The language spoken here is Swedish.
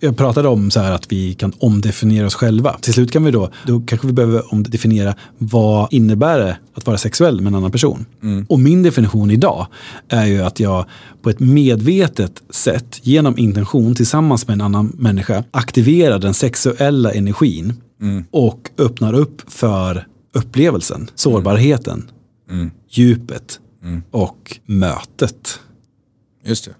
jag pratade om så här att vi kan omdefiniera oss själva. Till slut kan vi då, då kanske vi behöver omdefiniera vad innebär det att vara sexuell med en annan person. Mm. Och min definition idag är ju att jag på ett medvetet sätt genom intention tillsammans med en annan människa aktiverar den sexuella energin mm. och öppnar upp för upplevelsen, mm. sårbarheten, djupet och mötet. Just det.